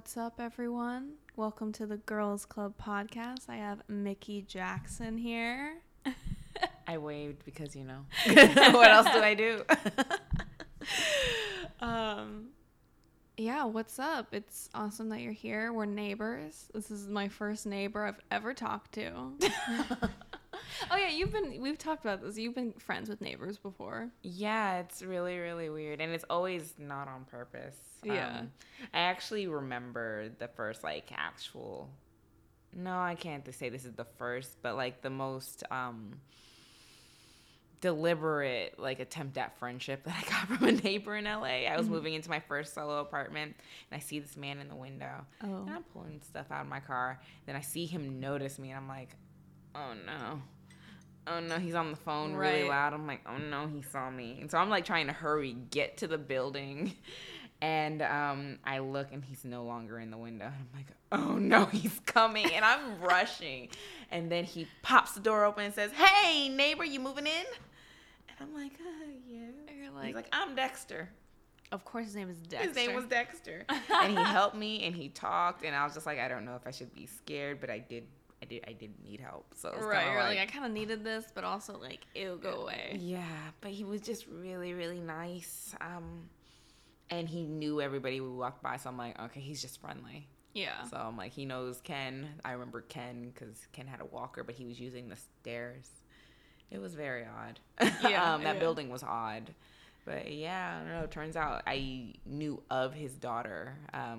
What's up, everyone? Welcome to the Girls Club podcast. I have Mickey Jackson here. I waved because you know. what else do I do? um, yeah, what's up? It's awesome that you're here. We're neighbors. This is my first neighbor I've ever talked to. Oh yeah, you've been we've talked about this. You've been friends with neighbors before. yeah, it's really, really weird. And it's always not on purpose. Yeah. Um, I actually remember the first, like, actual. No, I can't say this is the first, but, like, the most. um deliberate like attempt at friendship that I got from a neighbor in LA. I was moving into my first solo apartment and I see this man in the window. Oh. And I'm pulling stuff out of my car. Then I see him notice me and I'm like, oh no. Oh no, he's on the phone really loud. I'm like, oh no, he saw me. And so I'm like trying to hurry, get to the building. And um, I look and he's no longer in the window. And I'm like, oh no, he's coming. And I'm rushing. And then he pops the door open and says, hey, neighbor, you moving in? And I'm like, uh, yeah. You're He's like, like, I'm Dexter. of course his name is Dexter. His name was Dexter. and he helped me and he talked and I was just like, I don't know if I should be scared, but I did I did I didn't need help. So it's Right, you're like, I kind of needed this, but also like, it'll go away. Yeah, but he was just really, really nice. Um and he knew everybody we walked by, so I'm like, okay, he's just friendly. Yeah. So I'm like, he knows Ken. I remember Ken because Ken had a walker, but he was using the stairs. It was very odd. Yeah, um, that yeah. building was odd. But yeah, I don't know. It turns out I knew of his daughter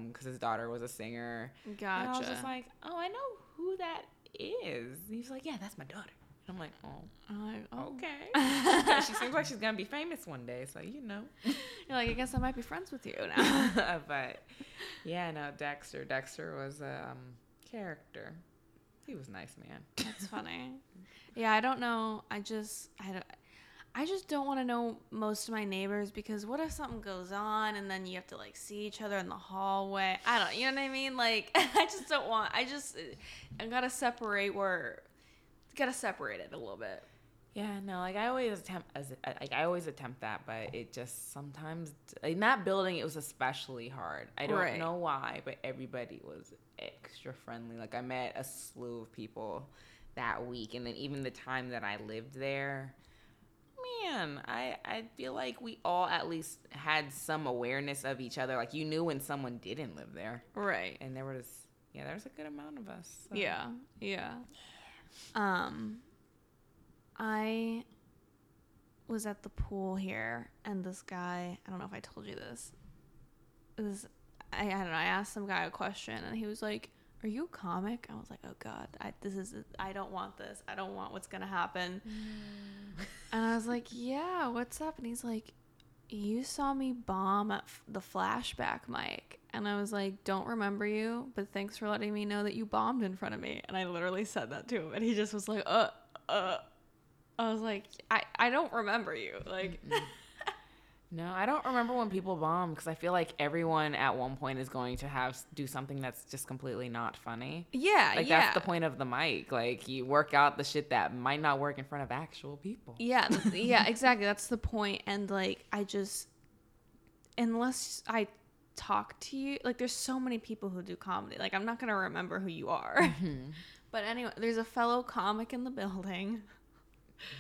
because his daughter was a singer. Gotcha. And I was just like, oh, I know who that is. He's like, yeah, that's my daughter. I'm like, oh, I'm like, oh. okay. she seems like she's gonna be famous one day, so you know. You're like, I guess I might be friends with you now. but yeah, no, Dexter. Dexter was a um, character. He was a nice man. That's funny. Yeah, I don't know. I just I don't I just don't want to know most of my neighbors because what if something goes on and then you have to like see each other in the hallway? I don't, you know what I mean? Like I just don't want. I just I gotta separate where, gotta separate it a little bit. Yeah, no, like I always attempt as like I always attempt that, but it just sometimes in that building it was especially hard. I don't Right. know why, but everybody was extra friendly. Like I met a slew of people that week, and then even the time that I lived there, man, I I feel like we all at least had some awareness of each other. Like you knew when someone didn't live there, Right. and there was yeah, there was a good amount of us. so. Yeah. Yeah. Um I was at the pool here and this guy, I don't know if I told you this. Was I, I don't know, I asked some guy a question and he was like, "Are you a comic?" I was like, "Oh god, I this is I don't want this. I don't want what's going to happen." And I was like, "Yeah, what's up?" And he's like, "You saw me bomb at f- the flashback mic." And I was like, "Don't remember you, but thanks for letting me know that you bombed in front of me." And I literally said that to him, and he just was like, "Uh, uh." I was like, "I I don't remember you." Like, No, I don't remember when people bomb because I feel like everyone at one point is going to have do something that's just completely not funny. yeah, Like yeah. that's the point of the mic. Like you work out the shit that might not work in front of actual people. Yeah, yeah, exactly. That's the point. And like, I just, unless I talk to you, like, there's so many people who do comedy. Like, I'm not gonna remember who you are. Mm-hmm. But anyway, there's a fellow comic in the building.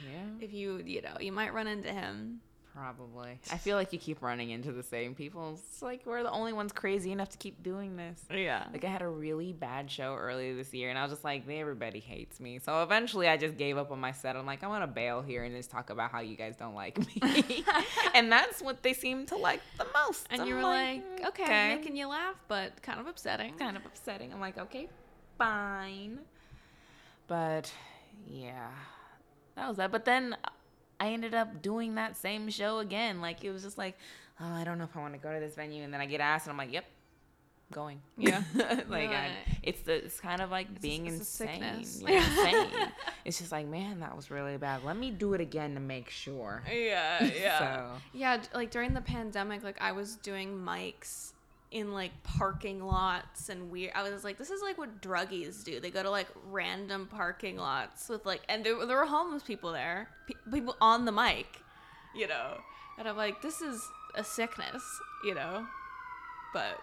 Yeah, If you, you know, you might run into him. Probably. I feel like you keep running into the same people. It's like we're the only ones crazy enough to keep doing this. Yeah. Like I had a really bad show earlier this year, and I was just like, everybody hates me. So eventually, I just gave up on my set. I'm like, I'm gonna bail here and just talk about how you guys don't like me, and that's what they seem to like the most. And I'm you were like, mm, okay, I'm making you laugh, but kind of upsetting. kind of upsetting. I'm like, okay, fine, but yeah, that was that. But then I ended up doing that same show again. Like it was just like, oh, I don't know if I want to go to this venue, and then I get asked, and I'm like, yep, going. Yeah. like I, it's the it's kind of like being it's a insane. insane. It's just like, man, that was really bad. Let me do it again to make sure. Yeah, yeah. So Yeah, like during the pandemic, like I was doing mics in like parking lots and weird. I was like, this is like what druggies do. They go to like random parking lots with like, and there, there were homeless people there, pe- people on the mic, you know. And I'm like, this is a sickness, you know. But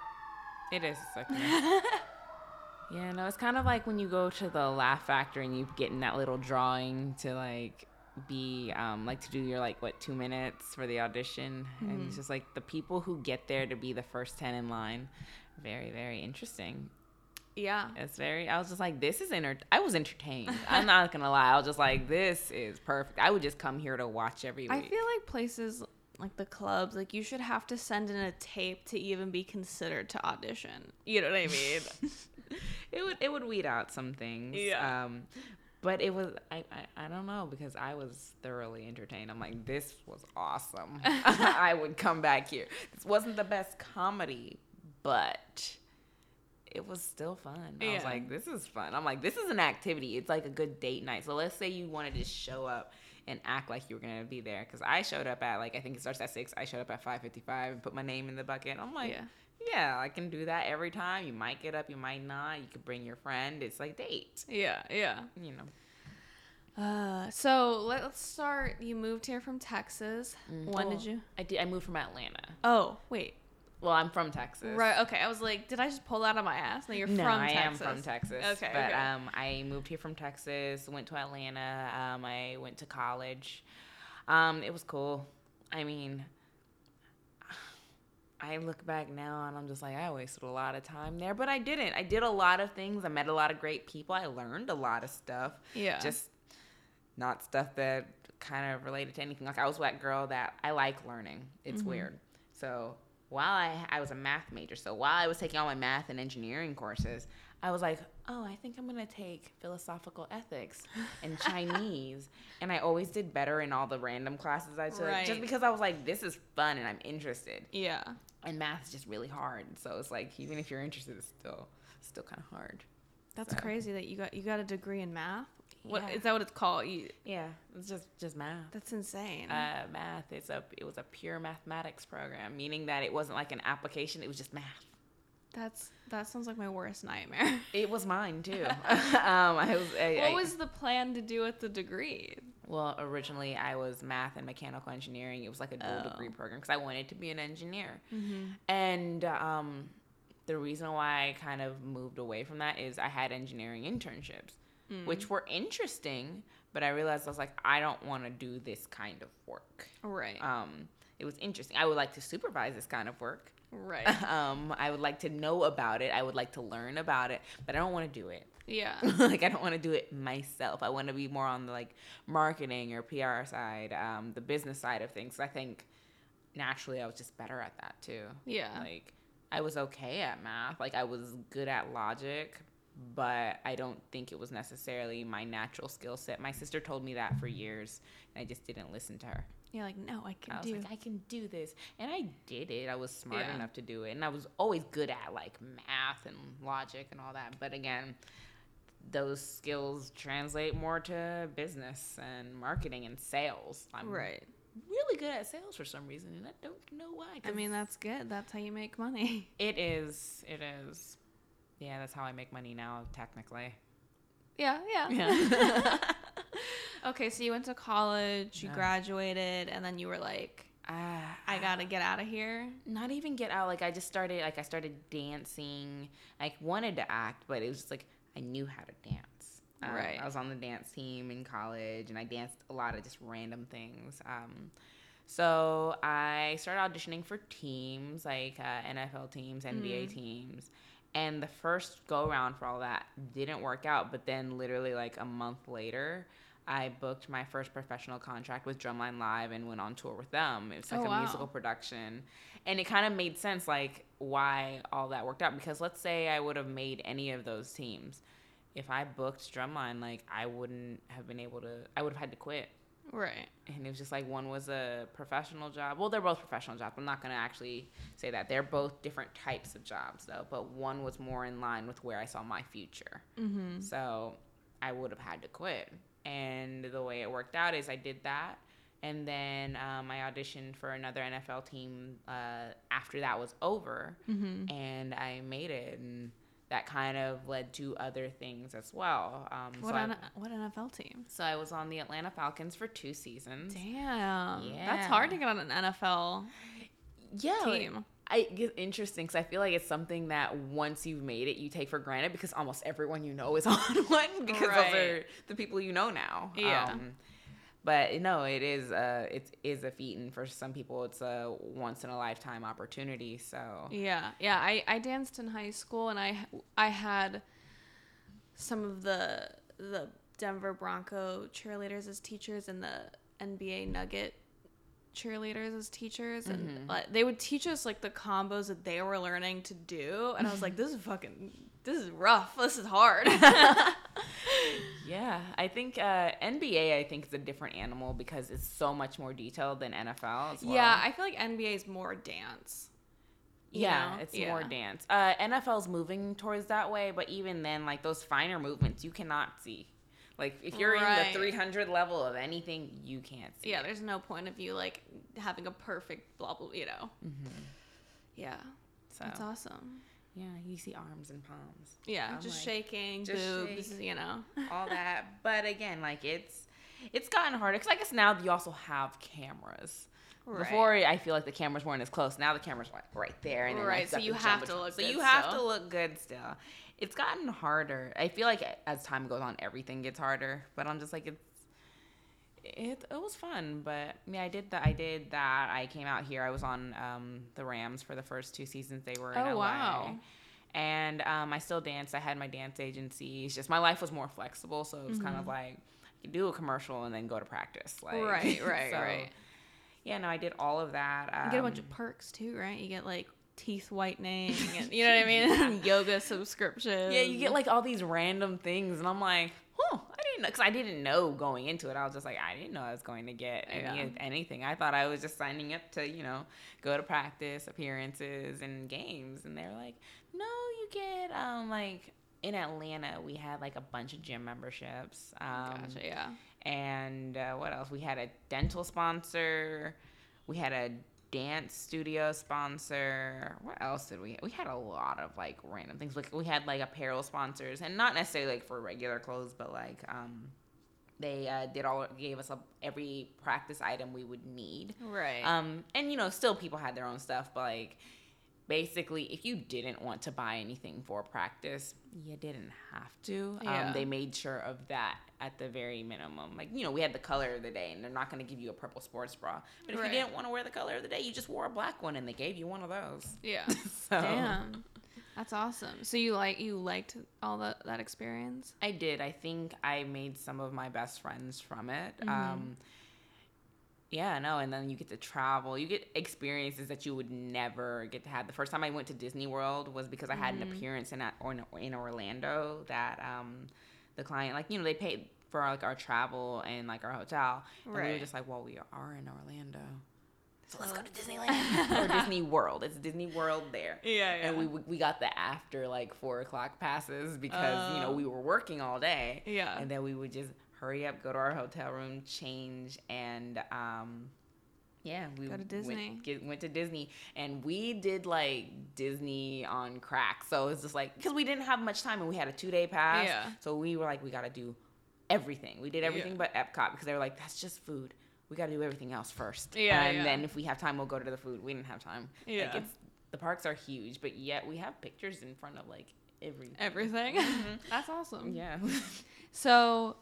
It is suck me. yeah, no, it's kind of like when you go to the Laugh Factory and you get in that little drawing to like be um like to do your like what two minutes for the audition and it's just like the people who get there to be the first 10 in line very very interesting Yeah. it's very i was just like this is enter i was entertained i'm not gonna lie i was just like this is perfect i would just come here to watch every week I feel like places like the clubs, like you should have to send in a tape to even be considered to audition. You know what I mean? it would it would weed out some things. Yeah. Um, but it was I, I I don't know because I was thoroughly entertained. I'm like this was awesome. I would come back here. This wasn't the best comedy, but it was still fun. I was like this is fun. I'm like this is an activity. It's like a good date night. So let's say you wanted to show up and act like you were gonna be there because I showed up at like I think it starts at six. I showed up at five fifty five and put my name in the bucket. I'm like Yeah. Yeah, I can do that every time. You might get up, you might not. You could bring your friend. It's like date, yeah, yeah. you know. Uh, so let's start. You moved here from Texas. When did you? I did. I moved from Atlanta. Oh, wait. Well, I'm from Texas. Right. Okay. I was like, did I just pull that out of my ass? No, you're No, from I Texas. am from Texas. Okay, But okay. um, I moved here from Texas. Went to Atlanta. Um, I went to college. Um, it was cool. I mean, I look back now and I'm just like, I wasted a lot of time there, but I didn't. I did a lot of things. I met a lot of great people. I learned a lot of stuff. Yeah. Just not stuff that kind of related to anything. Like I was that girl that I like learning. It's Mm-hmm. weird. So while I I was a math major, so while I was taking all my math and engineering courses, I was like, oh, I think I'm gonna take philosophical ethics and Chinese, and I always did better in all the random classes I took, Right. just because I was like, this is fun and I'm interested. yeah. And math is just really hard, so it's like even if you're interested, it's still still kind of hard. That's So- crazy that you got you got a degree in math. What is Yeah. that? What it's called? You, Yeah, it's just just math. that's insane. uh, math. It's a it was a pure mathematics program, meaning that it wasn't like an application. It was just math. that's that sounds like my worst nightmare. It was mine too. um, I was. I, what I- was the plan to do with the degree? Well, originally I was math and mechanical engineering. It was like a dual Oh. degree program because I wanted to be an engineer. And um, the reason why I kind of moved away from that is I had engineering internships, which were interesting, but I realized I was like, I don't want to do this kind of work. Right. Um, it was interesting. I would like to supervise this kind of work. right. um, I would like to know about it. I would like to learn about it, but I don't want to do it. Yeah. like I don't want to do it myself. I want to be more on the like marketing or PR side, um, the business side of things. I think naturally I was just better at that too. Yeah. Like I was okay at math. Like I was good at logic, but I don't think it was necessarily my natural skill set. My sister told me that for years, and I just didn't listen to her. You're like, no, I can I was do. like, I can do this, and I did it. I was smart Yeah. enough to do it, and I was always good at like math and logic and all that. But again, those skills translate more to business and marketing and sales. I'm right. really good at sales for some reason, and I don't know why. I mean, that's good. That's how you make money. it is. It is. Yeah, that's how I make money now, technically. Yeah. Yeah. Yeah. okay, so you went to college, you Yeah. graduated, and then you were like, Ah, I gotta get out of here. not even get out like i just started like i started dancing like wanted to act but it was just like i knew how to dance. Um, Right. i was on the dance team in college and i danced a lot of just random things. Um, so i started auditioning for teams like uh, nfl teams nba teams. And the first go around for all that didn't work out but then literally like a month later I booked my first professional contract with Drumline Live and went on tour with them. It was like Oh, a wow. musical production. And it kind of made sense, like, why all that worked out. Because let's say I would have made any of those teams. If I booked Drumline, like, I wouldn't have been able to, I would have had to quit. Right. And it was just like one was a professional job. Well, they're both professional jobs. I'm not going to actually say that. They're both different types of jobs, though. But one was more in line with where I saw my future. Mm-hmm. So I would have had to quit. And the way it worked out is I did that. And then um, I auditioned for another NFL team uh, after that was over. Mm-hmm. And I made it. And that kind of led to other things as well. Um, What so, I, N- what NFL team? so I was on the Atlanta Falcons for two seasons. Damn. That's hard to get on an NFL Yeah. like, team. I get interesting because I feel like it's something that once you've made it, you take for granted because almost everyone you know is on one because Right. those are the people you know now. Yeah. Um, but no, it is uh it is a feat, and for some people, it's a once in a lifetime opportunity. So Yeah, yeah. I, I danced in high school, and I I had some of the the Denver Bronco cheerleaders as teachers and the NBA Nugget cheerleaders as teachers, and like, they would teach us like the combos that they were learning to do, and I was like, this is fucking this is rough. This is hard. yeah, I think uh, NBA I think is a different animal because it's so much more detailed than NFL as well. Yeah, I feel like NBA is more dance. Yeah, know? it's Yeah. more dance. Uh, NFL's moving towards that way, but even then, like those finer movements, you cannot see. Like if you're Right. in the 300 level of anything, you can't see. Yeah, it. there's no point of you like having a perfect blah blah. You know. Mm-hmm. Yeah, So that's awesome. yeah, you see arms and palms, Yeah, I'm just like, shaking, just boobs, shake. you know. all that. but again, like it's it's gotten harder because I guess now you also have cameras. Right. Before, I feel like the cameras weren't as close. Now the cameras like right there, and then, like, Right, so you have to look So you have still. to look good still. It's gotten harder. I feel like as time goes on, everything gets harder. But I'm just like it's. It, it was fun, but yeah, I did that. I did that. I came out here. I was on um, the Rams for the first two seasons. They were in Oh, LA. wow. And um, I still danced. I had my dance agency. It's just my life was more flexible, so it was kind of like I could do a commercial and then go to practice. Like Mm-hmm. Right, right, so, right. Yeah, no, I did all of that. Um, You get a bunch of perks too, right? You get like teeth whitening, and, you know what I mean? Yoga subscription. Yeah, you get like all these random things, and I'm like, huh, I didn't know, because I didn't know going into it. I was just like, I didn't know I was going to get any, Yeah. anything. I thought I was just signing up to, you know, go to practice, appearances, and games. And they're like, no, you get, um, like, in Atlanta, we had like a bunch of gym memberships. Um, Gotcha. Yeah. and uh, what else? We had a dental sponsor. We had a dance studio sponsor. What else did we? We had a lot of like random things. Like we had like apparel sponsors, and not necessarily like for regular clothes, but like um, they uh, did all gave us a, every practice item we would need. Right. Um, and you know, still people had their own stuff, but like basically, if you didn't want to buy anything for practice, you didn't have to. Yeah. Um, they made sure of that at the very minimum. Like you know, we had the color of the day, and they're not going to give you a purple sports bra. But if Right. you didn't want to wear the color of the day, you just wore a black one, and they gave you one of those. yeah. So Damn. That's awesome. So you like you liked all that that experience? I did. I think I made some of my best friends from it. Mm-hmm. Um, yeah, no, and then you get to travel. You get experiences that you would never get to have. The first time I went to Disney World was because I had Mm-hmm. an appearance in or in Orlando that um, the client like you know they paid for like our travel and like our hotel, and we were just like, well, we are in Orlando. So let's go to Disneyland or Disney World. It's Disney World there. Yeah, yeah. And we we got the after like four o'clock passes because you know Oh. we were working all day. Yeah. And then we would just hurry up, go to our hotel room, change, and um, yeah, we Go to Disney. Went, get, went to Disney, and we did like Disney on crack. So it's just like because we didn't have much time and we had a two day pass. Yeah. So we were like, we got to do everything. We did everything Yeah. but Epcot because they were like, that's just food. We got to do everything else first. Yeah, And yeah. then if we have time, we'll go to the food. We didn't have time. Like Yeah. it's the parks are huge, but yet we have pictures in front of like every. Everything. That's awesome. Yeah. So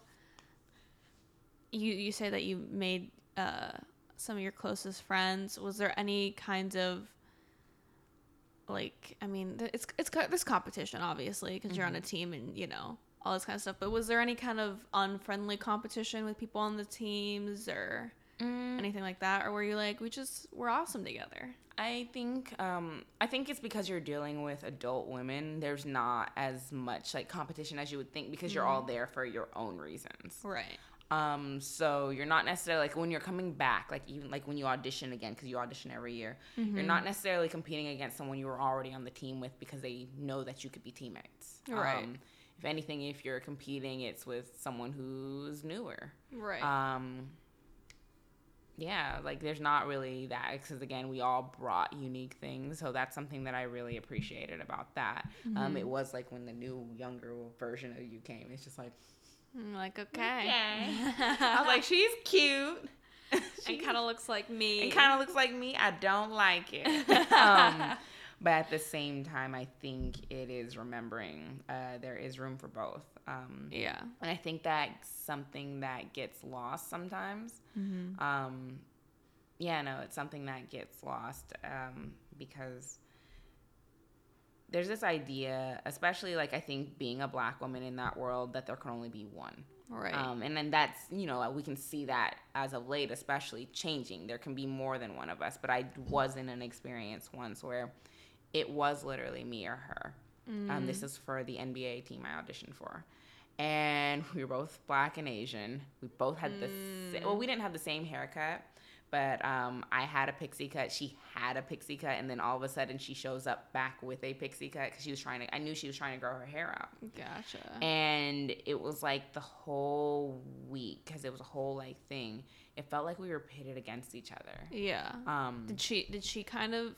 you you say that you made uh, some of your closest friends. Was there any kind of like I mean, it's it's this competition obviously because you're on a team and you know all this kind of stuff. But was there any kind of unfriendly competition with people on the teams or Mm, anything like that, or were you like we just we're awesome together? I think um, I think it's because you're dealing with adult women. There's not as much like competition as you would think because you're all there for your own reasons. Right. Um, so you're not necessarily like when you're coming back, like even like when you audition again, because you audition every year, you're not necessarily competing against someone you were already on the team with because they know that you could be teammates. Right. Um, if anything, if you're competing, it's with someone who's newer. Right. Um, yeah, like there's not really that because again, we all brought unique things, so that's something that I really appreciated about that. Um, it was like when the new younger version of you came, it's just like I'm like okay. okay. I was like, she's cute. She kind of looks like me. It kind of looks like me. I don't like it. um, but at the same time, I think it is remembering uh, there is room for both. Um, yeah. And I think that's something that gets lost sometimes. Mm-hmm. Um, yeah, no, it's something that gets lost um, because there's this idea, especially like I think being a black woman in that world, that there can only be one. Right. Um, and then that's, you know, we can see that as of late, especially changing. There can be more than one of us. But I was in an experience once where it was literally me or her. Mm. Um, this is for the NBA team I auditioned for. And we were both black and Asian. We both had the sa- well, we didn't have the same haircut, but um, I had a pixie cut. She had a pixie cut, and then all of a sudden she shows up back with a pixie cut because she was trying to. I knew she was trying to grow her hair out Gotcha. and it was like the whole week because it was a whole like thing it felt like we were pitted against each other yeah. um Did she did she kind of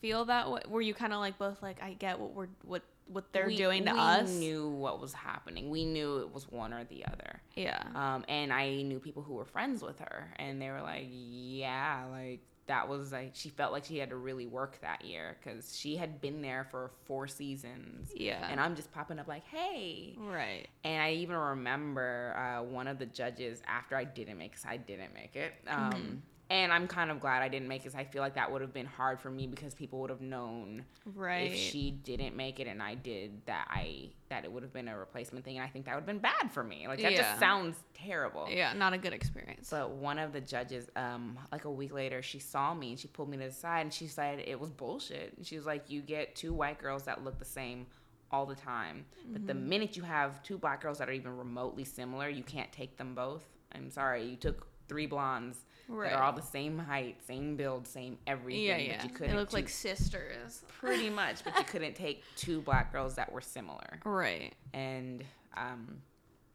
feel that way? Were you kind of like both like I get what we're what what they're we- doing to we us? We knew what was happening we knew it was one or the other Yeah. um and i knew people who were friends with her and they were like yeah like that was like she felt like she had to really work that year because she had been there for four seasons Yeah. and i'm just popping up like hey right. And I even remember uh, one of the judges after I didn't make, because I didn't make it. Um, Mm-hmm. And I'm kind of glad I didn't make it. I feel like that would have been hard for me because people would have known Right. if she didn't make it and I did that I that it would have been a replacement thing. And I think that would have been bad for me. Like that Yeah. just sounds terrible. yeah, not a good experience. But one of the judges, um, like a week later, she saw me and she pulled me to the side and she said it was bullshit. And she was like, "You get two white girls that look the same all the time, but the Mm-hmm. minute you have two black girls that are even remotely similar, you can't take them both. I'm sorry, you took three blondes Right. that are all the same height, same build, same everything. yeah, but yeah. you They couldn't look like sisters. pretty much, but you couldn't take two black girls that were similar Right. and um,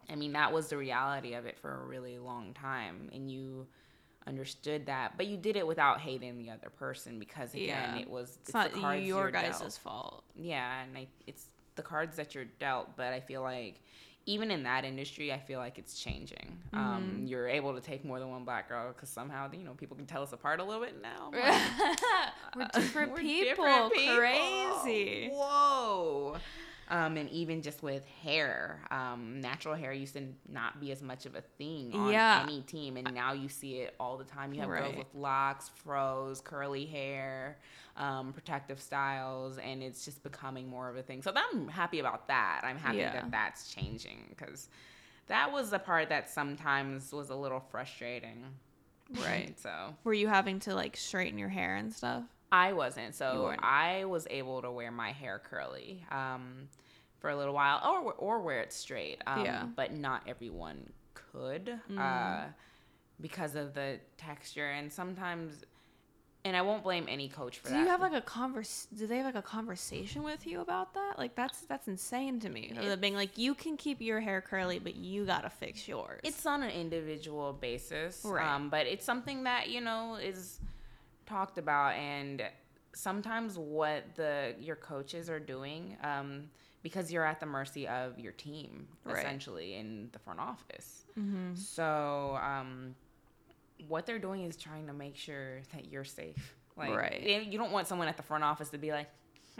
I mean that was the reality of it for a really long time, and you understood that, but you did it without hating the other person because again, Yeah. it was It's, not the cards your guys' fault. Yeah, and I, it's the cards that you're dealt, but I feel like even in that industry, I feel like it's changing. Mm-hmm. Um, you're able to take more than one black girl because somehow you know people can tell us apart a little bit now. We're different We're people. different people. Crazy. Whoa. Um, and even just with hair, um, natural hair used to not be as much of a thing on Yeah. any team, and now you see it all the time. You have Right. girls with locks, froze, curly hair, um, protective styles, and it's just becoming more of a thing. So I'm happy about that. I'm happy Yeah. that that's changing because that was the part that sometimes was a little frustrating. Right. so Were you having to like straighten your hair and stuff? I wasn't. So. I was able to wear my hair curly um, for a little while, or or wear it straight. Um, Yeah. But not everyone could Mm. uh, because of the texture, and sometimes. And I won't blame any coach for Do that. you have like a converse? Do they have like a conversation with you about that? Like that's that's insane to me. Them being like, you can keep your hair curly, but you gotta fix yours. It's on an individual basis, Right. um, but it's something that you know is talked about, and sometimes what the your coaches are doing, um, because you're at the mercy of your team Right. essentially in the front office. mm-hmm. So um, what they're doing is trying to make sure that you're safe. Like, Right. you don't want someone at the front office to be like,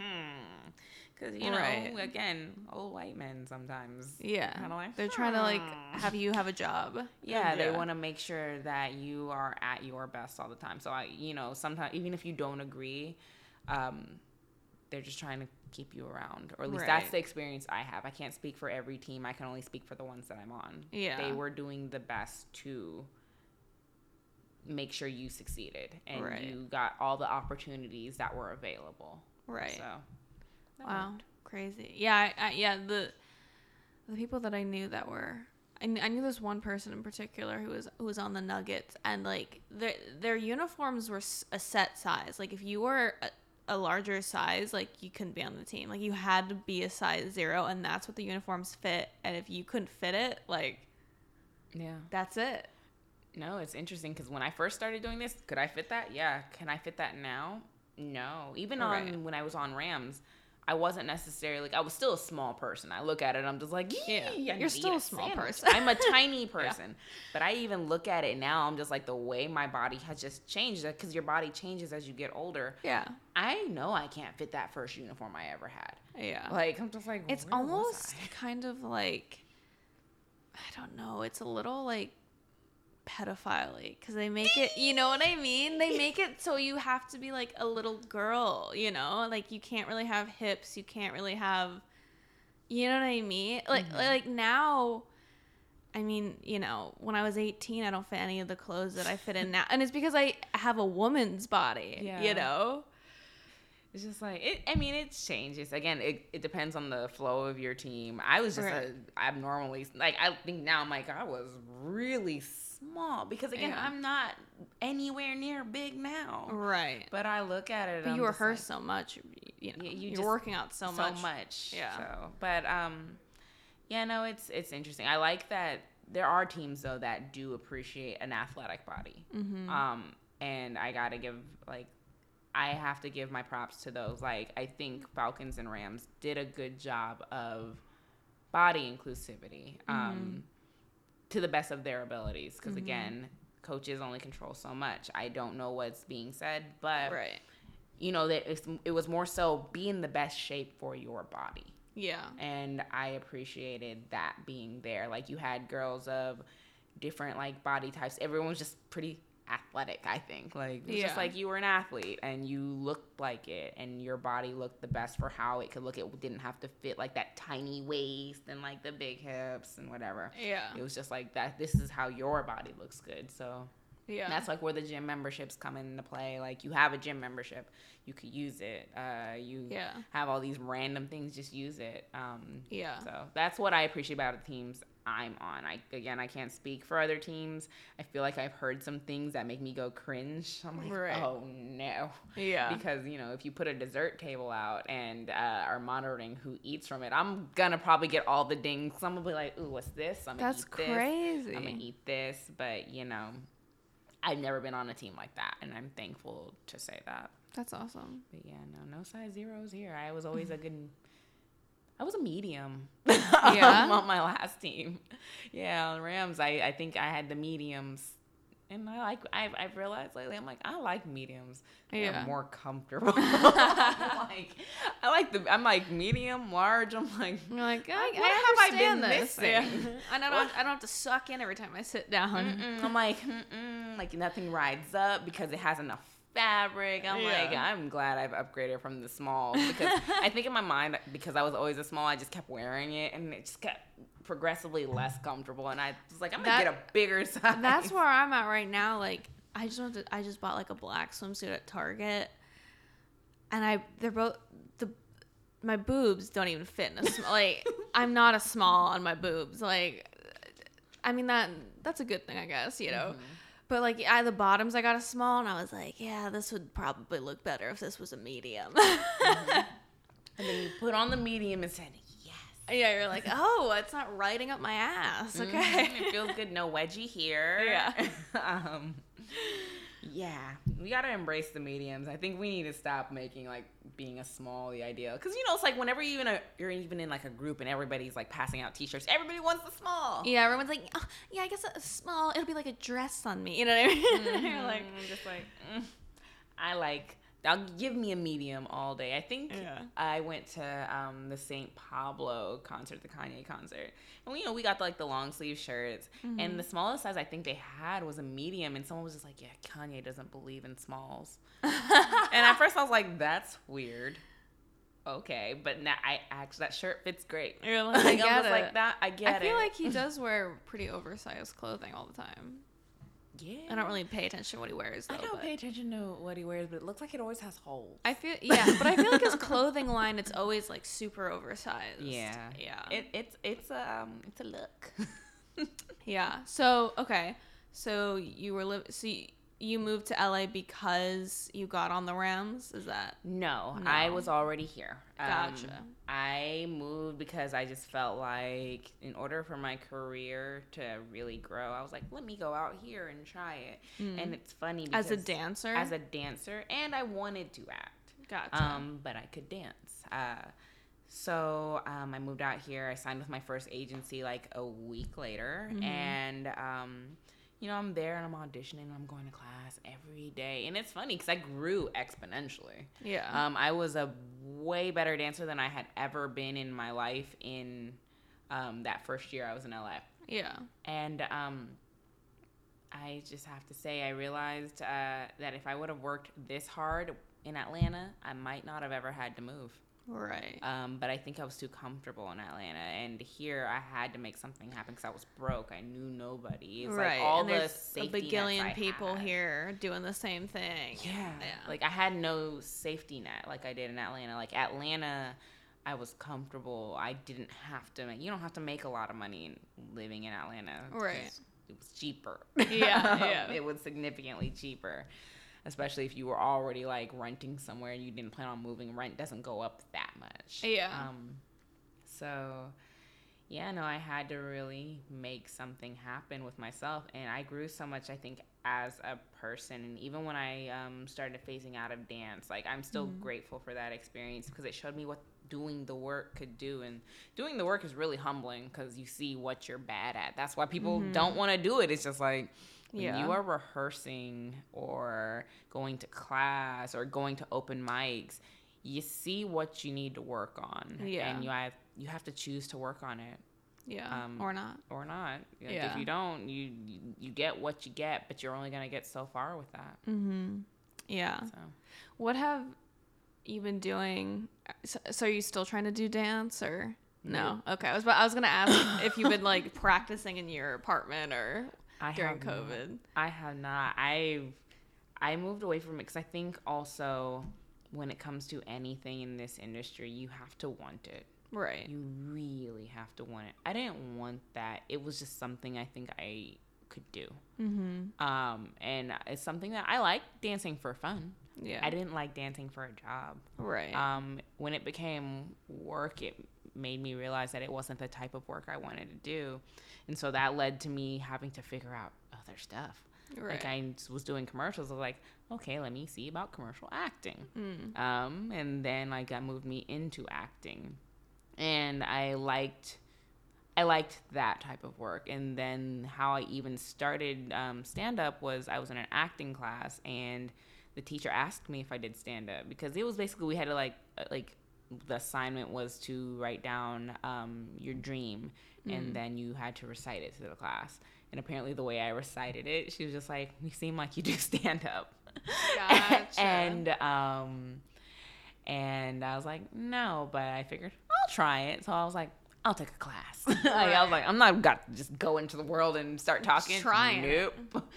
hmm, because you know, Right. again, old white men sometimes. yeah. Like, They're trying to like hmm. have you have a job. Yeah, they want to make sure that you are at your best all the time. So I, you know, sometimes even if you don't agree, um, they're just trying to keep you around, or at least that's the experience I have. I can't speak for every team. I can only speak for the ones that I'm on. Yeah. they were doing the best to make sure you succeeded and Right. you got all the opportunities that were available. Right. So, Wow, worked. crazy. Yeah, I, I, yeah. The the people that I knew that were, I, kn- I knew this one person in particular who was who was on the Nuggets, and like their their uniforms were a set size. Like if you were a, a larger size, like you couldn't be on the team. Like you had to be a size zero, and that's what the uniforms fit. And if you couldn't fit it, like Yeah. that's it. No, it's interesting because when I first started doing this, could I fit that? Yeah. Can I fit that now? No. Even on Right. when I was on Rams, I wasn't necessarily like I was still a small person. I look at it, I'm just like, Yeah. yeah, You're still a small person. I'm a tiny person, but I even look at it now. I'm just like the way my body has just changed because your body changes as you get older. Yeah. I know I can't fit that first uniform I ever had. Yeah. Like I'm just like it's almost kind of like I don't know. It's a little like pedophile because they make it. You know what I mean? They make it so you have to be like a little girl. You know, like you can't really have hips. You can't really have. You know what I mean? Like Mm-hmm. like now. I mean, you know, when I was 18, I don't fit any of the clothes that I fit in now. And it's because I have a woman's body, Yeah. you know? It's just like it. I mean, it changes. Again, it, it depends on the flow of your team. I was just Right. a abnormally like I think now I'm like I was really small because again Yeah. I'm not anywhere near big now. Right. But I look at it. But I'm you were hurt like, so much. You know, you are working out so, much. much. Yeah. So, but um, yeah, no, it's it's interesting. I like that there are teams though that do appreciate an athletic body. Mm-hmm. Um, and I gotta give like, I have to give my props to those. Like, I think Falcons and Rams did a good job of body inclusivity. Um, to the best of their abilities, because again, coaches only control so much. I don't know what's being said, but right. you know that it's, it was more so be in the best shape for your body Yeah. and i appreciated that being there like you had girls of different like body types everyone was just pretty athletic i think like it was just like you were an athlete and you looked like it and your body looked the best for how it could look it didn't have to fit like that tiny waist and like the big hips and whatever Yeah. it was just like that this is how your body looks good so Yeah. that's like where the gym memberships come into play. Like you have a gym membership, you could use it. Uh, you Yeah. have all these random things, just use it. Um, Yeah. So that's what I appreciate about the teams I'm on. I again, I can't speak for other teams. I feel like I've heard some things that make me go cringe. I'm like, Right. oh no, Yeah. because you know if you put a dessert table out and uh, are monitoring who eats from it, I'm gonna probably get all the dings. I'm gonna be like, ooh, what's this? I'm gonna That's eat this. crazy. I'm gonna eat this, but you know, I've never been on a team like that, and I'm thankful to say that. That's awesome. But yeah, no, no size zeros here. I was always a good. I was a medium. Yeah? on my last team. Yeah, on Rams. I I think I had the mediums, and I like. I've I've realized lately. I'm like I like mediums. They're Yeah. more comfortable. like I like the. I'm like medium, large. I'm like. You're like, I, Like, I have I been this. missing? Yeah. I don't. I don't have to suck in every time I sit down. Mm-mm. I'm like, mm-mm. like nothing rides up because it has enough fabric. I'm like, I'm glad I've upgraded from the small because I think in my mind because I was always a small, I just kept wearing it and it just kept progressively less comfortable. And I was like, I'm gonna get a bigger size. That's where I'm at right now. Like, I just went to, I just bought like a black swimsuit at Target, and I they're both the my boobs don't even fit in a small. like, I'm not a small on my boobs. Like, I mean that that's a good thing, I guess. You know. Mm-hmm. But like I, the bottoms, I got a small, and I was like, "Yeah, this would probably look better if this was a medium." And then you put on the medium and said, yes. yeah, you're like, "Oh, it's not riding up my ass." Okay. Mhm. It feels good. No wedgie here. Yeah. um, yeah. We got to embrace the mediums. I think we need to stop making like being a small the ideal. Because, you know, it's like whenever you a, you're even in like a group and everybody's like passing out t shirts, everybody wants the small. Yeah, everyone's like, oh, "Yeah, I guess a small. It'll be like a dress on me." You know what I mean? You're like. I'm just like, mm. I like, I'll give me a medium all day. I think Yeah. I went to um, the St. Pablo concert, the Kanye concert. And, you know, we got like the long sleeve shirts. Mm-hmm. And the smallest size I think they had was a medium. And someone was just like, yeah, Kanye doesn't believe in smalls. and at first I was like, that's weird. Okay. But now I actually, that shirt fits great. You're Like, I I'm get it. like that. I get it. I feel it. like he does wear pretty oversized clothing all the time. Yeah. I don't really pay attention to what he wears though. I don't but pay attention to what he wears, but it looks like it always has holes. I feel yeah, but I feel like his clothing line it's always like super oversized. Yeah. Yeah. It, it's it's um it's a look. yeah. So, okay. So you were li- so you, you moved to LA because you got on the Rams? Is that no, I was already here. Um, Gotcha. I moved because I just felt like in order for my career to really grow, I was like, let me go out here and try it. And it's funny because as a dancer? as a dancer, and I wanted to act. Gotcha. Um, but I could dance. Uh, so um, I moved out here. I signed with my first agency like a week later, Mhm. and um, you know I'm there and I'm auditioning. and I'm going to class every day, and it's funny because I grew exponentially. yeah. Um, I was a way better dancer than I had ever been in my life in um, that first year I was in LA. yeah. And um, I just have to say, I realized uh, that if I would have worked this hard in Atlanta, I might not have ever had to move. Right. Um, but I think I was too comfortable in Atlanta, and here I had to make something happen because I was broke. I knew nobody. It's right. like all and the there's a bagillion people had. here doing the same thing. Yeah. Yeah. Like I had no safety net like I did in Atlanta. Like Atlanta, I was comfortable. I didn't have to make, you don't have to make a lot of money living in Atlanta. Right. It was cheaper. Yeah, yeah. It was significantly cheaper. Especially if you were already like renting somewhere and you didn't plan on moving, rent doesn't go up that much. Yeah. Um, so yeah, no, I had to really make something happen with myself, and I grew so much. I think as a person, and even when I um, started phasing out of dance, like I'm still Mhm. grateful for that experience because it showed me what doing the work could do, and doing the work is really humbling because you see what you're bad at. That's why people Mhm. don't want to do it. It's just like when Yeah. you are rehearsing or going to class or going to open mics, you see what you need to work on, Yeah. and you have you have to choose to work on it Yeah. um, or not. or not. Like, Yeah. If you don't, you you- you get what you get, but you're only gonna get so far with that. Mm-hmm. Yeah. So What have you been doing? So, so are you still trying to do dance or no? Okay. I was I was gonna ask if you've been like practicing in your apartment or I during have not- COVID. I have not. I I moved away from it because I think also when it comes to anything in this industry, you have to want it. Right. You really have to want it. I didn't want that. It was just something I think I could do. Mm-hmm. Um, and it's something that I like dancing for fun. Yeah. I didn't like dancing for a job. Right. Um, when it became work, it made me realize that it wasn't the type of work I wanted to do. And so that led to me having to figure out other stuff. right. Like I was doing commercials. I was like, okay, let me see about commercial acting. mm. Um, and then like that moved me into acting, and I liked, I liked that type of work. And then how I even started um, stand up was I was in an acting class, and the teacher asked me if I did stand up because it was basically we had to like uh, like the assignment was to write down um, your dream, Mm. and then you had to recite it to the class. And apparently, the way I recited it, she was just like, "You seem like you do stand up." Gotcha. and um and I was like, no, but I figured I'll try it. So I was like, I'll take a class. like, I was like, I'm not got to just go into the world and start talking. trying. Nope.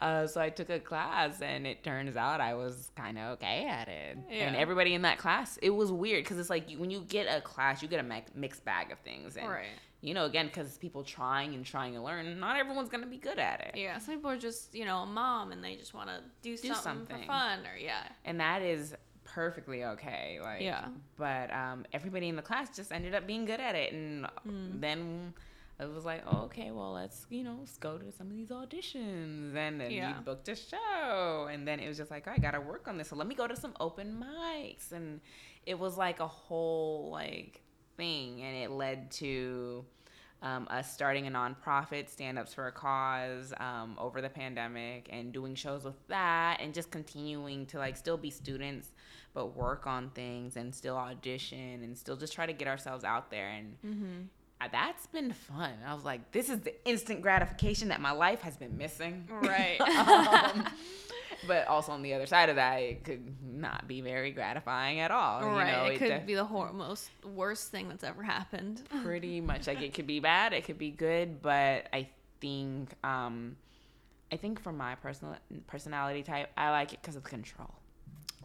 Uh, so I took a class, and it turns out I was kind of okay at it. And everybody in that class, it was weird because it's like you, when you get a class, you get a mi- mixed bag of things. And, right. you know, again, because people trying and trying to learn, not everyone's going to be good at it. Yeah. Some people are just you know a mom and they just want to do, Do something, something. for fun or yeah. and that is perfectly okay like Yeah. but um everybody in the class just ended up being good at it and Mm. then it was like oh, okay well let's you know let's go to some of these auditions and then Yeah. we booked a show and then it was just like i gotta work on this so let me go to some open mics and it was like a whole like thing and it led to um, us starting a nonprofit, Stand Ups for a Cause, um, over the pandemic, and doing shows with that, and just continuing to like still be students, but work on things and still audition and still just try to get ourselves out there. And Mm-hmm. that's been fun. I was like, this is the instant gratification that my life has been missing. Right. um, but also on the other side of that, it could not be very gratifying at all right you know, it could def- be the hor- most worst thing that's ever happened. pretty much like it could be bad it could be good but i think um i think for my personal personality type i like it because of control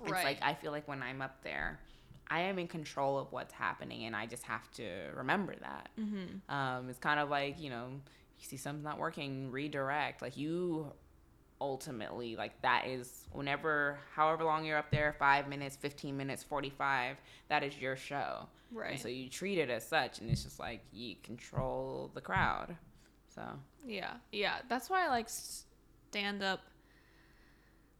it's like i feel like when i'm up there i am in control of what's happening and i just have to remember that Mm-hmm. um it's kind of like you know you see something's not working redirect like you ultimately like that is whenever however long you're up there 5 minutes 15 minutes 45 that is your show Right. and so you treat it as such, and it's just like you control the crowd. So Yeah, yeah. That's why I like stand up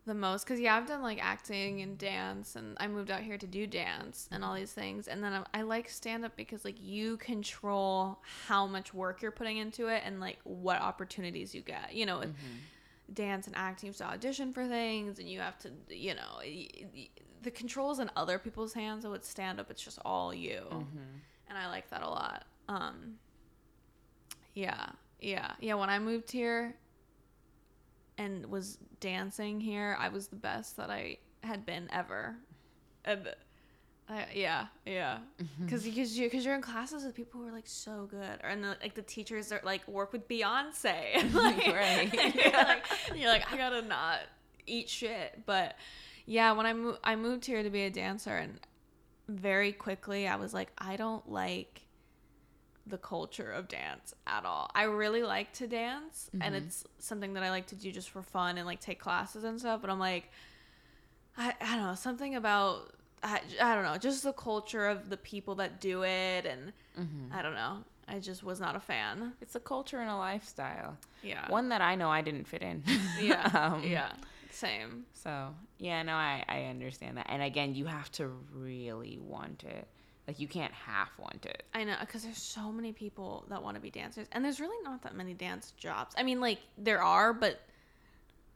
the most because yeah i've done like acting and dance and i moved out here to do dance and all mm-hmm. these things and then i, I like stand up because like you control how much work you're putting into it and like what opportunities you get you know with mm-hmm. dance and acting you have to audition for things and you have to you know y- y- the controls in other people's hands so with stand up it's just all you. Mm-hmm. And i like that a lot. Um yeah yeah yeah when i moved here and was dancing here, I was the best that I had been ever. And I, yeah, yeah, mm-hmm. because because you because you're in classes with people who are like so good, or and the, like the teachers are like work with Beyonce, like, Right. and you're like you're like I gotta not eat shit, but yeah, when I moved I moved here to be a dancer, and very quickly I was like I don't like the culture of dance at all. I really like to dance and it's something that I like to do just for fun and like take classes and stuff, but I'm like I, I don't know, something about I, I don't know, just the culture of the people that do it and I don't know. I just was not a fan. It's a culture and a lifestyle. Yeah. One that I know I didn't fit in. yeah. Um, yeah. Same. So yeah, no, I I understand that. And again, you have to really want it. Like you can't half want it. I know because there's so many people that want to be dancers, and there's really not that many dance jobs. I mean, like there are, but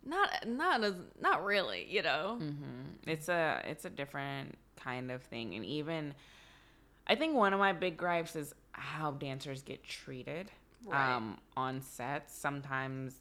not not as not really. You know. hmm It's a it's a different kind of thing, and even I think one of my big gripes is how dancers get treated Right. um, on sets. Sometimes,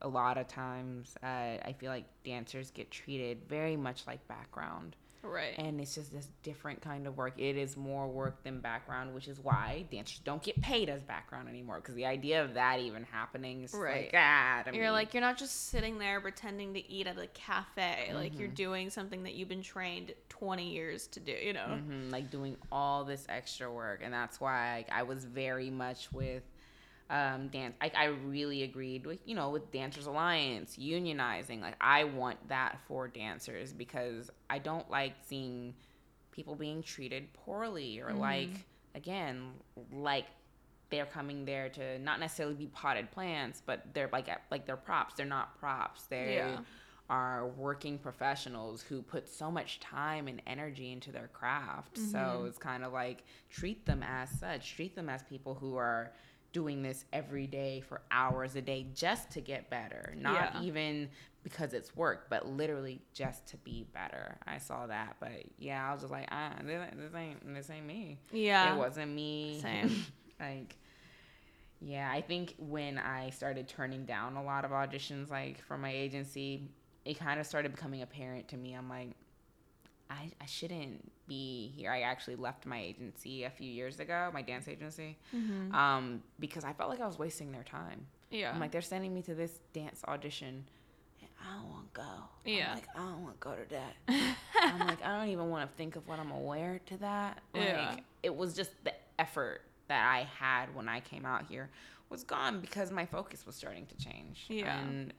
a lot of times, uh, I feel like dancers get treated very much like background. Right. and it's just this different kind of work. It is more work than background, which is why dancers don't get paid as background anymore. Because the idea of that even happening is Right. like, ah, you're me. like you're not just sitting there pretending to eat at a cafe. Like Mm-hmm. you're doing something that you've been trained 20 years to do. You know. Mhm, like doing all this extra work, and that's why like, I was very much with um, dance. Like I really agreed with you know with Dancers Alliance unionizing. Like I want that for dancers because I don't like seeing people being treated poorly or like again like they're coming there to not necessarily be potted plants, but they're like like they're props. They're not props. They Yeah. are working professionals who put so much time and energy into their craft. So it's kind of like treat them as such. Treat them as people who are doing this every day for hours a day just to get better. Not Yeah. even because it's work, but literally just to be better. I saw that, but yeah, I was just like, ah, this, this ain't this ain't me. Yeah. It wasn't me. Same. like, yeah, I think when I started turning down a lot of auditions, like from my agency, it kind of started becoming apparent to me. I'm like, I, I shouldn't be here. I actually left my agency a few years ago, my dance agency, Mm-hmm. um, because I felt like I was wasting their time. Yeah. I'm like, they're sending me to this dance audition. and I don't want to go. Yeah. I'm like, I don't want to go to that. I'm like, I don't even want to think of what I'm gonna wear to that. Like, Yeah. it was just the effort that I had when I came out here was gone because my focus was starting to change. Yeah. And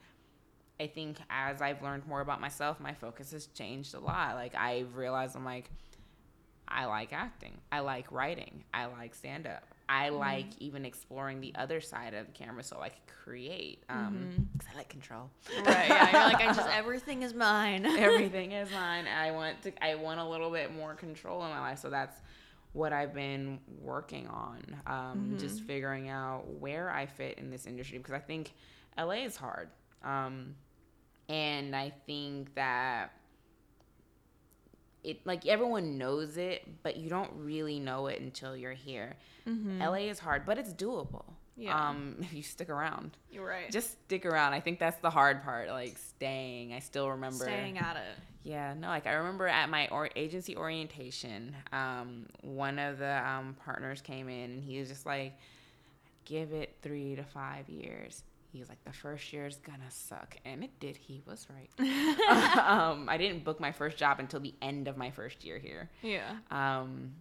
I think as I've learned more about myself, my focus has changed a lot. Like I've realized I'm like, I like acting. I like writing. I like stand up. I Mm-hmm. like even exploring the other side of the camera so I could create. Um, because I like control. Mm-hmm. right. Yeah. You're like I just everything is mine. everything is mine. I want to. I want a little bit more control in my life. So that's what I've been working on. Um, Just figuring out where I fit in this industry because I think LA is hard. Um, and I think that it like everyone knows it, but you don't really know it until you're here. LA is hard, but it's doable. Yeah. Um, if you stick around You're right. just stick around. I think that's the hard part, like staying. I still remember staying at it. Yeah, no, like I remember at my or- agency orientation, um, one of the um, partners came in and he was just like, "Give it three to five years." He was like, "The first year is gonna suck," and it did. He was right. um, I didn't book my first job until the end of my first year here. Yeah. Um,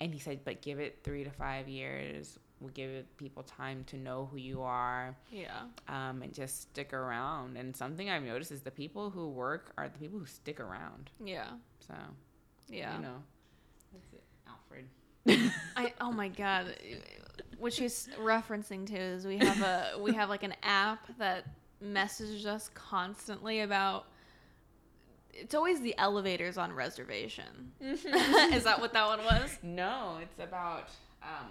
and he said, but give it three to five years. We'll give people time to know who you are Yeah. um, and just stick around. And something I've noticed is the people who work are the people who stick around. Yeah. So, Yeah. you know, that's it. Alfred. I oh my god, what she's referencing to is we have a we have like an app that messages us constantly about it's always the elevators on reservation. Is that what that one was? No, it's about um,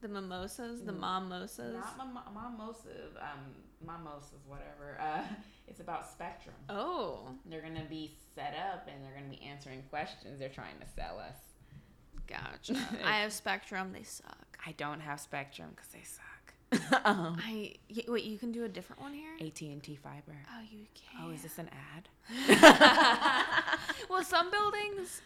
The mimosas, the momosas. not mim- mimosas, um, mimosas, whatever. Uh, it's about Spectrum. Oh, They're gonna be set up and they're gonna be answering questions. They're trying to sell us. gotcha. I have Spectrum. They suck. I don't have Spectrum because they suck. um, I y- wait. You can do a different one here. AT and T fiber. Oh, you can. Oh, is this an ad? well, some buildings,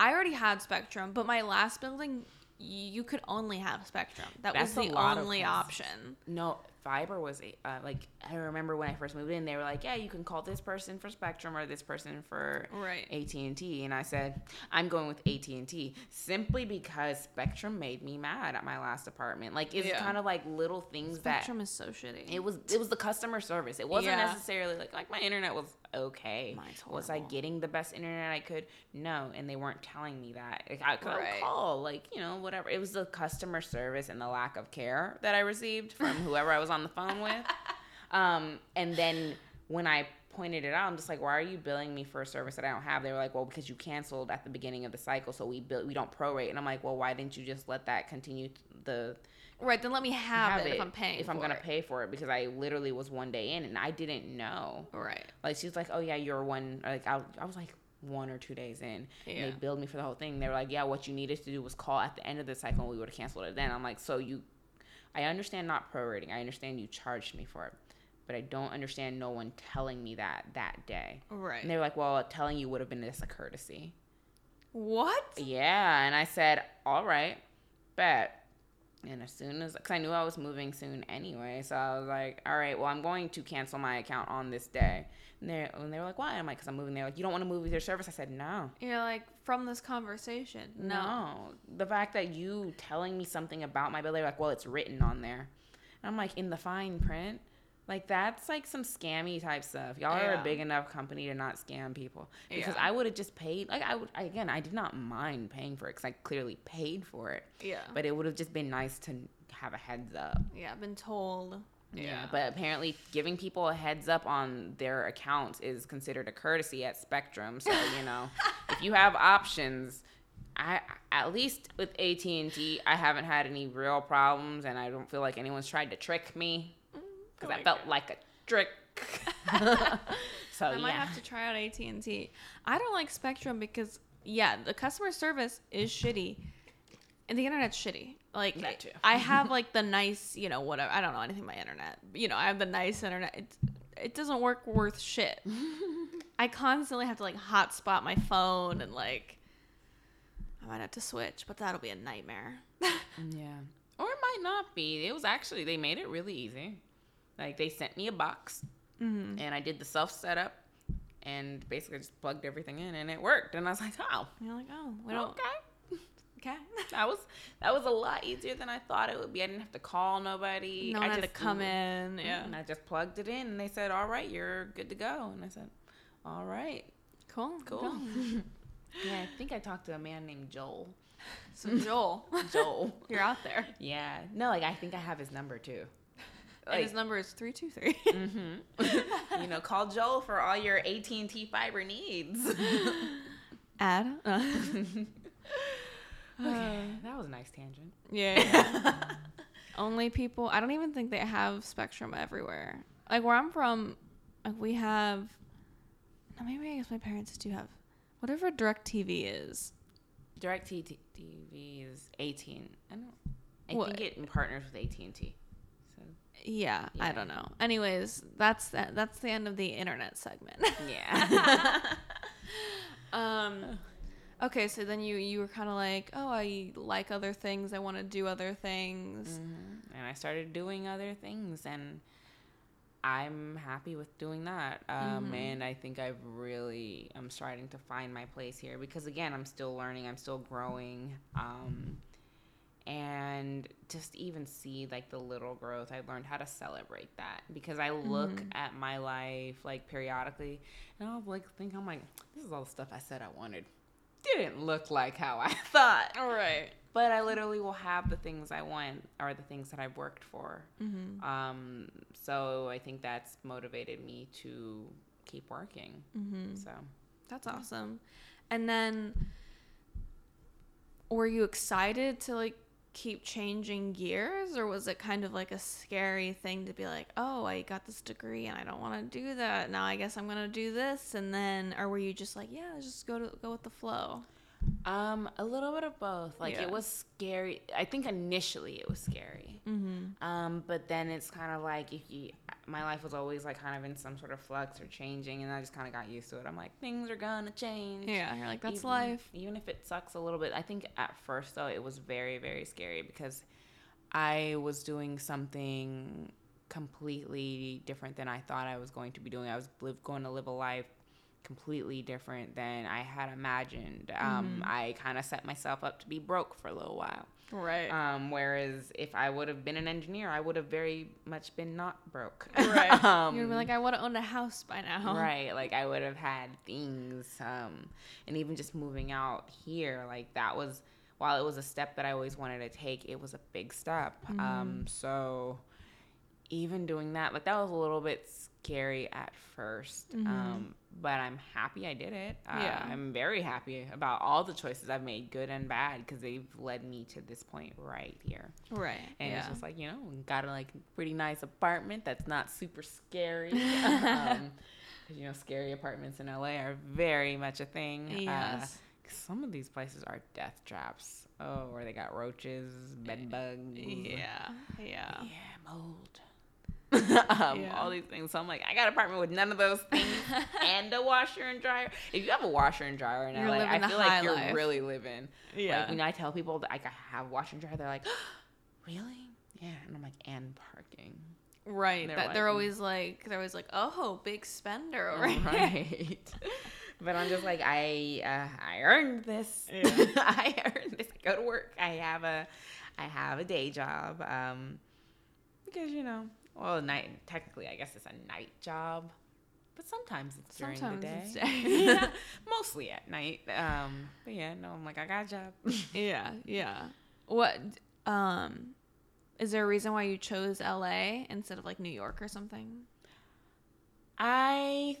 I already had Spectrum, but my last building, y- you could only have Spectrum. That That's was the only option. No, fiber was a- uh, like I remember when I first moved in, they were like, "Yeah, you can call this person for Spectrum or this person for Right. AT and T," and I said, "I'm going with AT and T simply because Spectrum made me mad at my last apartment. Like it's Yeah. kind of like little things that Spectrum that is so shitty. it was. It was the customer service. It wasn't Yeah. necessarily like like my internet was okay. Was I getting the best internet I could? No, and they weren't telling me that. Like, I could Right. call, like you know, whatever. It was the customer service and the lack of care that I received from whoever I was on the phone with. Um, and then when I pointed it out, I'm just like, why are you billing me for a service that I don't have? They were like, well, because you canceled at the beginning of the cycle, so we bill, we don't prorate. And I'm like, well, why didn't you just let that continue the right. Then let me have, it, if I'm paying. if I'm gonna it. pay for it because I literally was one day in and I didn't know. Right. Like she was like, "Oh yeah, you're one." Like I, I was like one or two days in, and Yeah. they billed me for the whole thing. They were like, "Yeah, what you needed to do was call at the end of the cycle, and we would have canceled it then." I'm like, "So you, I understand not prorating. I understand you charged me for it, but I don't understand no one telling me that that day." Right. And they're like, "Well, telling you would have been just a courtesy." What? Yeah, and I said, "All right, bet." And as soon as, because I knew I was moving soon anyway, so I was like, "All right, well, I'm going to cancel my account on this day." And they and they were like, "Why?" I'm like, "Cause I'm moving." They're like, "You don't want to move with your service?" I said, "No." You're like from this conversation. No. No. The fact that you telling me something about my bill, they're like, "Well, it's written on there," and I'm like, "In the fine print." Like that's like some scammy type stuff. Y'all are a big enough company to not scam people. Because Yeah. I would have just paid. Like I would I, again. I did not mind paying for it because I clearly paid for it. Yeah. But it would have just been nice to have a heads up. yeah. I've been told. Yeah. But apparently, giving people a heads up on their accounts is considered a courtesy at Spectrum. So you know, if you have options, I at least with AT and T, I haven't had any real problems, and I don't feel like anyone's tried to trick me because oh I I felt like like a trick. so I might yeah, have to try out AT and T. I don't like Spectrum because yeah, the customer service is shitty, and the internet's shitty. Like That too. I have like the nice, you know, whatever. I don't know anything about internet. You know, I have the nice internet. It, it doesn't work worth shit. I constantly have to like hotspot my phone and like I might have to switch, but that'll be a nightmare. Mm, yeah, or it might not be. It was actually they made it really easy. Like they sent me a box, mm-hmm. and I did the self setup, and basically just plugged everything in, and it worked. And I was like, oh. You're like, oh, we don't. okay. Okay. That was that was a lot easier than I thought it would be. I didn't have to call nobody. No I one had to just- come in. Yeah. And I just plugged it in, and they said, "All right, you're good to go." And I said, "All right, Cool. cool." Cool. yeah, I think I talked to a man named Joel. So Joel, Joel. you're out there. yeah. No, like I think I have his number too. And his number is three two three. hmm you know, call Joel for all your AT and T fiber needs. Ad. Uh, okay, that was a nice tangent. yeah. yeah. Only people. I don't even think they have Spectrum everywhere. Like where I'm from, like we have. No, maybe I guess my parents do have. Whatever Direct TV is. Direct TV is AT and T. I don't. I What? think it partners with AT So Yeah, I don't know. Anyways, that's the, that's the end of the internet segment. yeah. um okay, so then you you were kind of like, "Oh, I like other things. I want to do other things." Mhm. And I started doing other things, and I'm happy with doing that. Um, Mhm. And I think I've really, I'm starting to find my place here because, again, I'm still learning, I'm still growing. Um, and just even see like the little growth i learned how to celebrate that because i look Mhm. at my life like periodically and i'll like think i'm like this is all the stuff i said i wanted didn't look like how i thought All right. but I literally will have the things I want are the things that I've worked for. Mhm. Um, so I think that's motivated me to keep working. Mhm. So That's awesome. And then were you excited to like keep changing gears or was it kind of like a scary thing to be like, "Oh, I got this degree and I don't want to do that. Now I guess I'm going to do this." And then or were you just like, "Yeah, just go to go with the flow?" Um, a little bit of both. Like Yeah. it was scary. I think initially it was scary. Mhm. Um, but then it's kind of like if you, my life was always like kind of in some sort of flux or changing, and I just kind of got used to it. I'm like, things are gonna change. Yeah, you're like, "That's even, life." Even if it sucks a little bit. I think at first though it was very very scary because I was doing something completely different than I thought I was going to be doing. I was live, going to live a life completely different than I had imagined. Um, I kind of set myself up to be broke for a little while. Right. Um, whereas if I would have been an engineer, I would have very much been not broke. right. um, You'd be like, "I would have owned a house by now." right. Like I would have had things. Um, and even just moving out here, like that was, while it was a step that I always wanted to take, it was a big step. Um, so even doing that, like that was a little bit scary at 1st Um, but I'm happy I did it. Uh, Yeah. I'm very happy about all the choices I've made, good and bad, because they've led me to this point right here. Right. And yeah. it's just like, you know, got a like pretty nice apartment that's not super scary. um, you know, scary apartments in LA are very much a thing. Uh, Yes. some of these places are death traps. Oh, where they got roaches, bed bugs. yeah. Yeah. Yeah, mold. um, Yeah. All these things. So I'm like, I got an apartment with none of those things and a washer and dryer. If you have a washer and dryer You're LA, I feel like you're life. really living. Yeah. Like when I tell people that I have washer and dryer, they're like, really? Yeah. And I'm like, and parking. Right. They're that like- they're always like they're always like, oh, big spender here. Right. but I'm just like I uh, I earned this. Yeah. I earned this. I go to work. I have a I have a day job. Um, because you know, well, night technically I guess it's a night job, but sometimes it's during Sometimes the day. it's day. yeah, mostly at night. Um, but yeah, no, I'm like I got a job. Yeah, yeah. What um is there a reason why you chose LA instead of like New York or something? I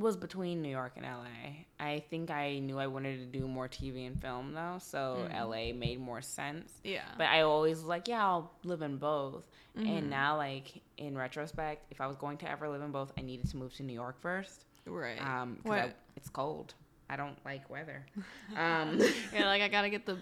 was between New York and LA. I think I knew I wanted to do more TV and film though, so LA made more sense. Yeah. But I always was like, yeah, I'll live in both. And now, like in retrospect, if I was going to ever live in both, I needed to move to New York first. right. Um, 'cause What- I- it's cold. I don't like weather. Um, yeah, like I got to get the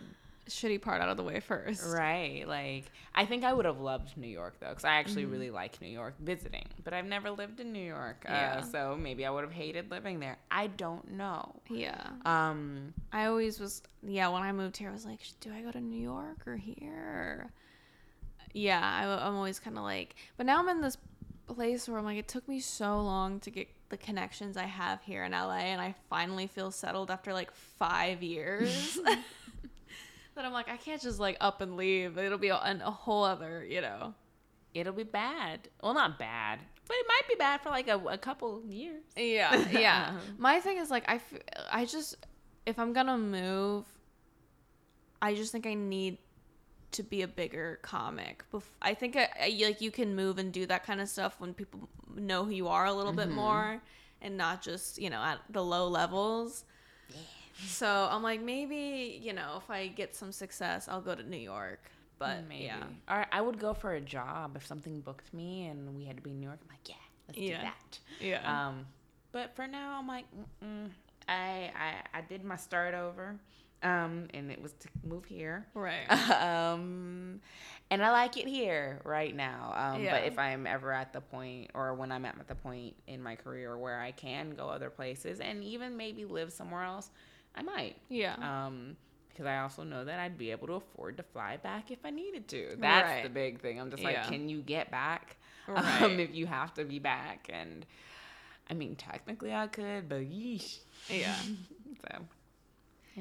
shitty part out of the way first. right. Like I think I would have loved New York though, because I actually Mm-hmm. really like New York visiting. But I've never lived in New York, uh, Yeah. so maybe I would have hated living there. I don't know. Yeah. Um, I always was yeah, when I moved here I was like, do I go to New York or here? Yeah, I, I'm always kind of like, but now I'm in this place where I'm like, it took me so long to get the connections I have here in LA, and I finally feel settled after like five years. that I'm like, I can't just like up and leave. It'll be a, a whole other, you know. it'll be bad. Well, not bad, but it might be bad for like a, a couple years. Yeah, yeah. Um. My thing is like I, f- I just if I'm gonna move, I just think I need to be a bigger comic. Bef- I think I, I, like you can move and do that kind of stuff when people know who you are a little bit mm-hmm. more, and not just you know at the low levels. So I'm like maybe you know if I get some success, I'll go to New York. But Maybe. yeah, Or I would go for a job if something booked me and we had to be in New York. I'm like, yeah, let's Yeah. do that. yeah, Um, but for now, I'm like. I, I I did my start over, um, and it was to move here. right. um, and I like it here right now. Um, Yeah. But if I'm ever at the point, or when I'm at the point in my career where I can go other places and even maybe live somewhere else, I might. yeah. Um, because I also know that I'd be able to afford to fly back if I needed to. That's Right. the big thing. I'm just like, Yeah. can you get back? Right. Um, if you have to be back, and I mean, technically I could, but yeesh. yeah. So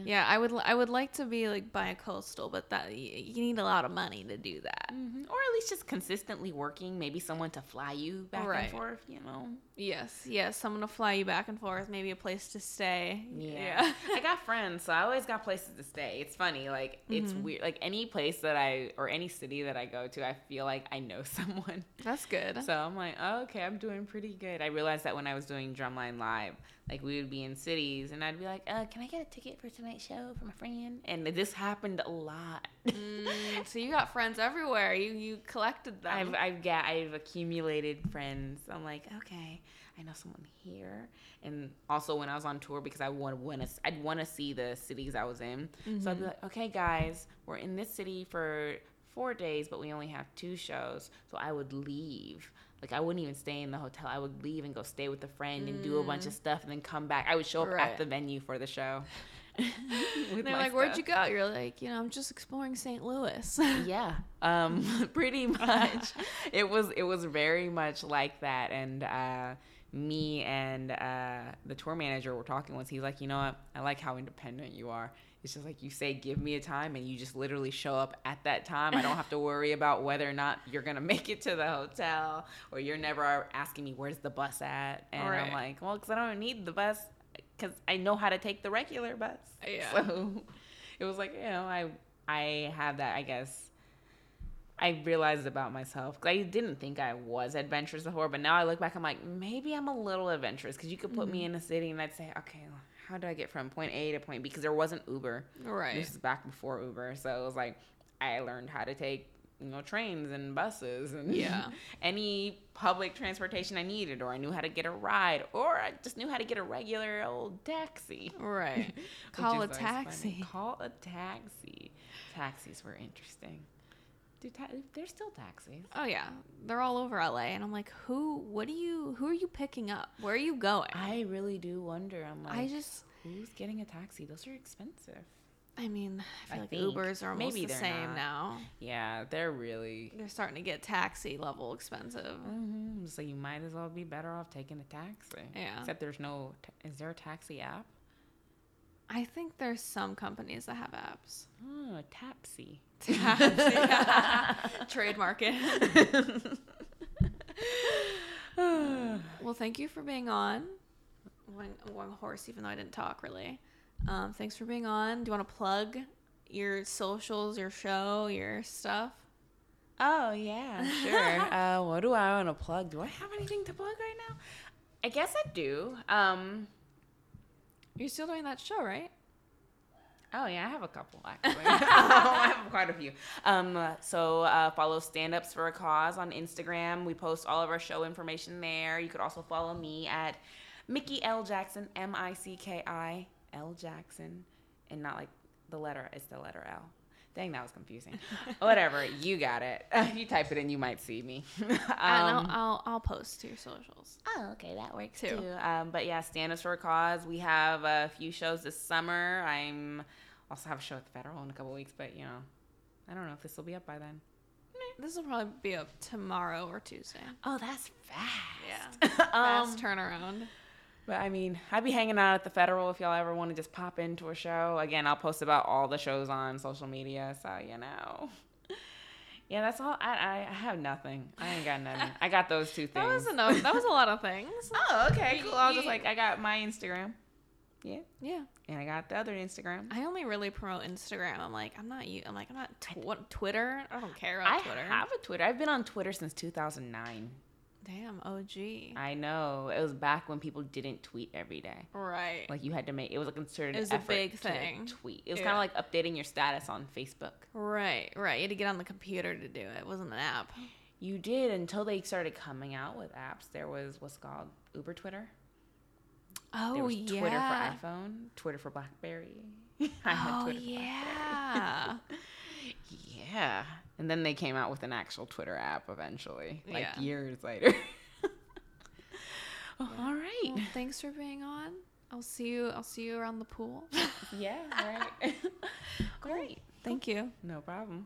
Yeah, I would. I would like to be like by a coastal, but that you need a lot of money to do that. Mhm. or at least just consistently working. Maybe someone to fly you back Right. and forth. You know. Yes, yes, someone to fly you back and forth, maybe a place to stay. Yeah. I got friends, so I always got places to stay. It's funny, like it's Mm-hmm. weird. Like any place that I or any city that I go to, I feel like I know someone. that's good. So I'm like, oh, okay, I'm doing pretty good. I realized that when I was doing Drumline Live, like we would be in cities, and I'd be like, uh, "Can I get a ticket for tonight's show for my friend?" And this happened a lot. Mm, so you got friends everywhere. You you collected them. I've I've got I've accumulated friends. I'm like, okay, I know someone here, and also when I was on tour because I want want to I'd want to see the cities I was in. So I'd be like, okay, guys, we're in this city for four days, but we only have two shows. So I would leave. Like I wouldn't even stay in the hotel. I would leave and go stay with a friend and do a bunch of stuff, and then come back. I would show up Right. at the venue for the show. And they're like, "Where'd you go?" You're like, "You know, I'm just exploring St. Louis." yeah um pretty much it was it was very much like that and uh me and uh the tour manager were talking once he's like you know what i like how independent you are it's just like you say give me a time and you just literally show up at that time i don't have to worry about whether or not you're gonna make it to the hotel or you're never asking me where's the bus at and Right. i'm like well because i don't need the bus because i know how to take the regular bus Yeah. so it was like you know i i have that i guess I realized about myself 'cause I didn't think I was adventurous before, but now I look back, I'm like, maybe I'm a little adventurous because you could put me mm-hmm. in a city and I'd say, okay, how do I get from point A to point B? Because there wasn't Uber. right. This is back before Uber, so it was like I learned how to take you know trains and buses and Yeah. any public transportation I needed, or I knew how to get a ride, or I just knew how to get a regular old taxi. Right. Call a always funny. taxi. Call a taxi. Taxis were interesting. Dude, ta- they're still taxis. Oh yeah, they're all over LA, and I'm like, who? What do you? Who are you picking up? Where are you going? I really do wonder. I'm like, I just, who's getting a taxi? Those are expensive. I mean, I feel I like think. Ubers are almost Maybe the same not. now. Yeah, they're really. They're starting to get taxi level expensive. Mm-hmm. So you might as well be better off taking a taxi. Yeah. Except there's no. Is there a taxi app? I think there's some companies that have apps. Oh, Tapsy. Trademark it. well, thank you for being on. I'm going, I'm going horse, even though I didn't talk really. Um, thanks for being on. Do you want to plug your socials, your show, your stuff? Oh yeah, sure. uh, what do I want to plug? Do I have anything to plug right now? I guess I do. Um. You're still doing that show, right? Oh yeah, I have a couple actually. I have quite a few. Um, so uh, follow Stand Ups for a Cause on Instagram. We post all of our show information there. You could also follow me at Micki L Jackson, M I C K I L Jackson, and not like the letter. It's the letter L. Dang, that was confusing. Whatever, you got it. if you type it in, you might see me. and I'll, Um, I'll, I'll post to your socials. Oh, okay, that works Too. too. Um, but yeah, Stand Ups for a Cause. We have a few shows this summer. I'm also have a show at the Federal in a couple weeks, but you know, I don't know if this will be up by then. This will probably be up tomorrow or Tuesday. Oh, that's fast. Yeah. um, Fast turnaround. But I mean, I'd be hanging out at the Federal if y'all ever want to just pop into a show. Again, I'll post about all the shows on social media, so you know. Yeah, that's all. I, I, I have nothing. I ain't got nothing. I got those two things. That was enough. That was a lot of things. Oh, okay, cool. I was just like, I got my Instagram. Yeah. Yeah. And I got the other Instagram. I only really promote Instagram. I'm like, I'm not you. I'm like, I'm not tw- Twitter. I don't care I about Twitter. I have a Twitter. I've been on Twitter since 2009. Damn, OG. I know. It was back when people didn't tweet every day. right. Like you had to make it was a concerted It was a big to thing. tweet. It was Yeah. kind of like updating your status on Facebook. right. Right. You had to get on the computer to do it. It wasn't an app. You did until they started coming out with apps. There was what's called Uber Twitter. Oh there was yeah. Twitter for iPhone, Twitter for BlackBerry. I had oh Twitter for yeah. BlackBerry. yeah. And then they came out with an actual Twitter app eventually, like Yeah. years later. All right. well, thanks for being on. I'll see you. I'll see you around the pool. Yeah, right. Great. Thank you. No problem.